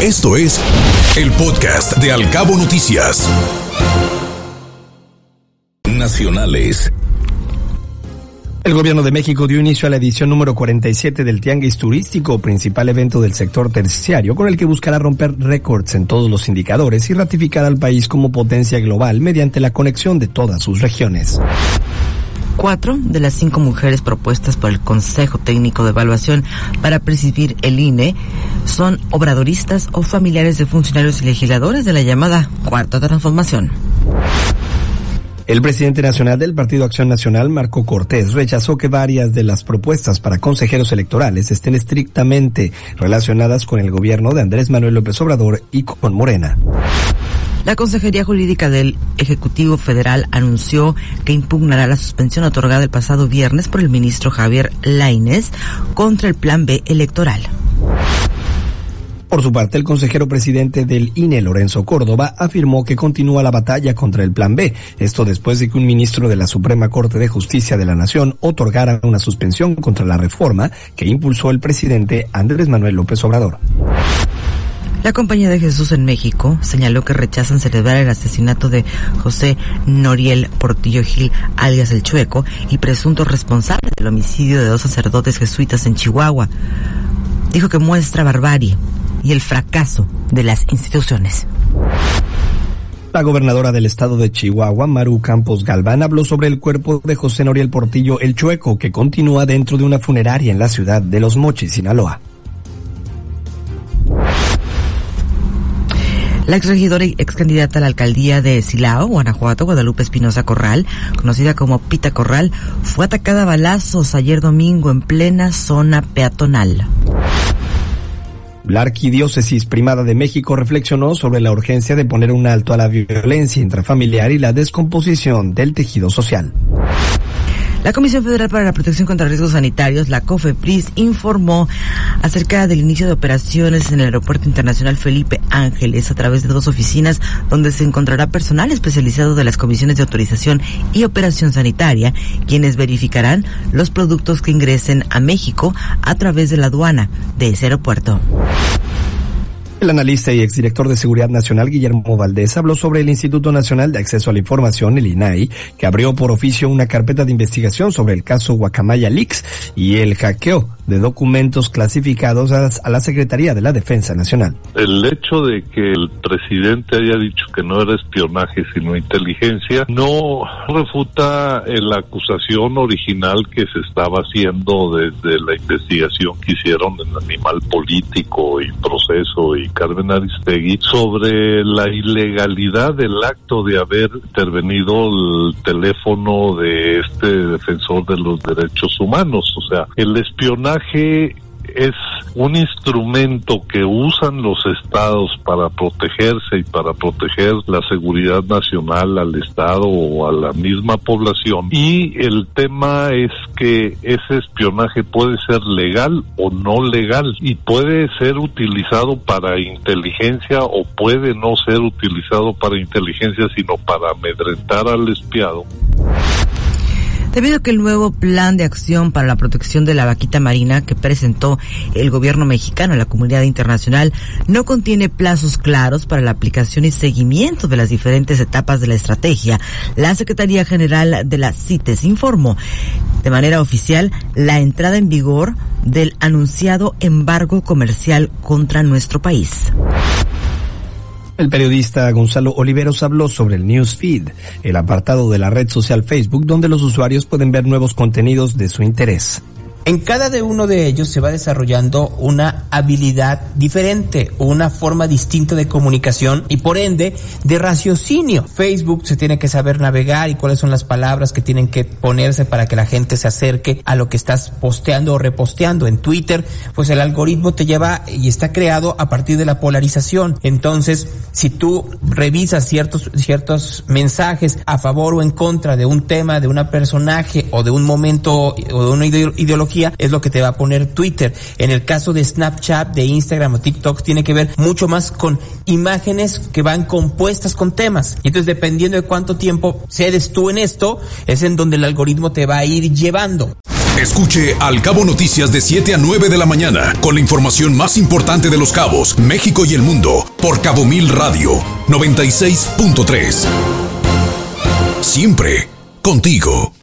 Esto es el podcast de Alcabo Noticias. Nacionales. El gobierno de México dio inicio a la edición número 47 del Tianguis Turístico, principal evento del sector terciario, con el que buscará romper récords en todos los indicadores y ratificar al país como potencia global mediante la conexión de todas sus regiones. Cuatro de las cinco mujeres propuestas por el Consejo Técnico de Evaluación para presidir el INE son obradoristas o familiares de funcionarios y legisladores de la llamada Cuarta Transformación. El presidente nacional del Partido Acción Nacional, Marco Cortés, rechazó que varias de las propuestas para consejeros electorales estén estrictamente relacionadas con el gobierno de Andrés Manuel López Obrador y con Morena. La Consejería Jurídica del Ejecutivo Federal anunció que impugnará la suspensión otorgada el pasado viernes por el ministro Javier Lainez contra el Plan B electoral. Por su parte, el consejero presidente del INE, Lorenzo Córdoba, afirmó que continúa la batalla contra el Plan B. Esto después de que un ministro de la Suprema Corte de Justicia de la Nación otorgara una suspensión contra la reforma que impulsó el presidente Andrés Manuel López Obrador. La Compañía de Jesús en México señaló que rechazan celebrar el asesinato de José Noriel Portillo Gil, alias El Chueco, y presunto responsable del homicidio de dos sacerdotes jesuitas en Chihuahua. Dijo que muestra barbarie y el fracaso de las instituciones. La gobernadora del estado de Chihuahua, Maru Campos Galván, habló sobre el cuerpo de José Noriel Portillo El Chueco, que continúa dentro de una funeraria en la ciudad de Los Mochis, Sinaloa. La exregidora y ex candidata a la alcaldía de Silao, Guanajuato, Guadalupe Espinosa Corral, conocida como Pita Corral, fue atacada a balazos ayer domingo en plena zona peatonal. La Arquidiócesis Primada de México reflexionó sobre la urgencia de poner un alto a la violencia intrafamiliar y la descomposición del tejido social. La Comisión Federal para la Protección contra Riesgos Sanitarios, la COFEPRIS, informó acerca del inicio de operaciones en el Aeropuerto Internacional Felipe Ángeles a través de dos oficinas donde se encontrará personal especializado de las comisiones de autorización y operación sanitaria, quienes verificarán los productos que ingresen a México a través de la aduana de ese aeropuerto. El analista y exdirector de Seguridad Nacional Guillermo Valdés habló sobre el Instituto Nacional de Acceso a la Información, el INAI, que abrió por oficio una carpeta de investigación sobre el caso Guacamaya Leaks y el hackeo de documentos clasificados a la Secretaría de la Defensa Nacional. El hecho de que el presidente haya dicho que no era espionaje sino inteligencia no refuta la acusación original que se estaba haciendo desde la investigación que hicieron en Animal Político y Proceso y Carmen Aristegui sobre la ilegalidad del acto de haber intervenido el teléfono de este defensor de los derechos humanos. O sea, el espionaje es un instrumento que usan los estados para protegerse y para proteger la seguridad nacional al estado o a la misma población. Y el tema es que ese espionaje puede ser legal o no legal y puede ser utilizado para inteligencia o puede no ser utilizado para inteligencia sino para amedrentar al espiado debido a que el nuevo plan de acción para la protección de la vaquita marina que presentó el gobierno mexicano a la comunidad internacional no contiene plazos claros para la aplicación y seguimiento de las diferentes etapas de la estrategia. La Secretaría General de la CITES informó de manera oficial la entrada en vigor del anunciado embargo comercial contra nuestro país. El periodista Gonzalo Oliveros habló sobre el Newsfeed, el apartado de la red social Facebook donde los usuarios pueden ver nuevos contenidos de su interés. En cada de uno de ellos se va desarrollando una habilidad diferente, una forma distinta de comunicación y por ende de raciocinio. Facebook se tiene que saber navegar y cuáles son las palabras que tienen que ponerse para que la gente se acerque a lo que estás posteando o reposteando. En Twitter, pues el algoritmo te lleva y está creado a partir de la polarización. Entonces, si tú revisas ciertos, ciertos mensajes a favor o en contra de un tema, de un personaje o de un momento o de una ideología, es lo que te va a poner Twitter. En el caso de Snapchat, de Instagram o TikTok, tiene que ver mucho más con imágenes que van compuestas con temas. Y entonces, dependiendo de cuánto tiempo cedes tú en esto, es en donde el algoritmo te va a ir llevando. Escuche Al Cabo Noticias de 7 a 9 de la mañana con la información más importante de los cabos, México y el mundo por Cabo Mil Radio 96.3. Siempre contigo.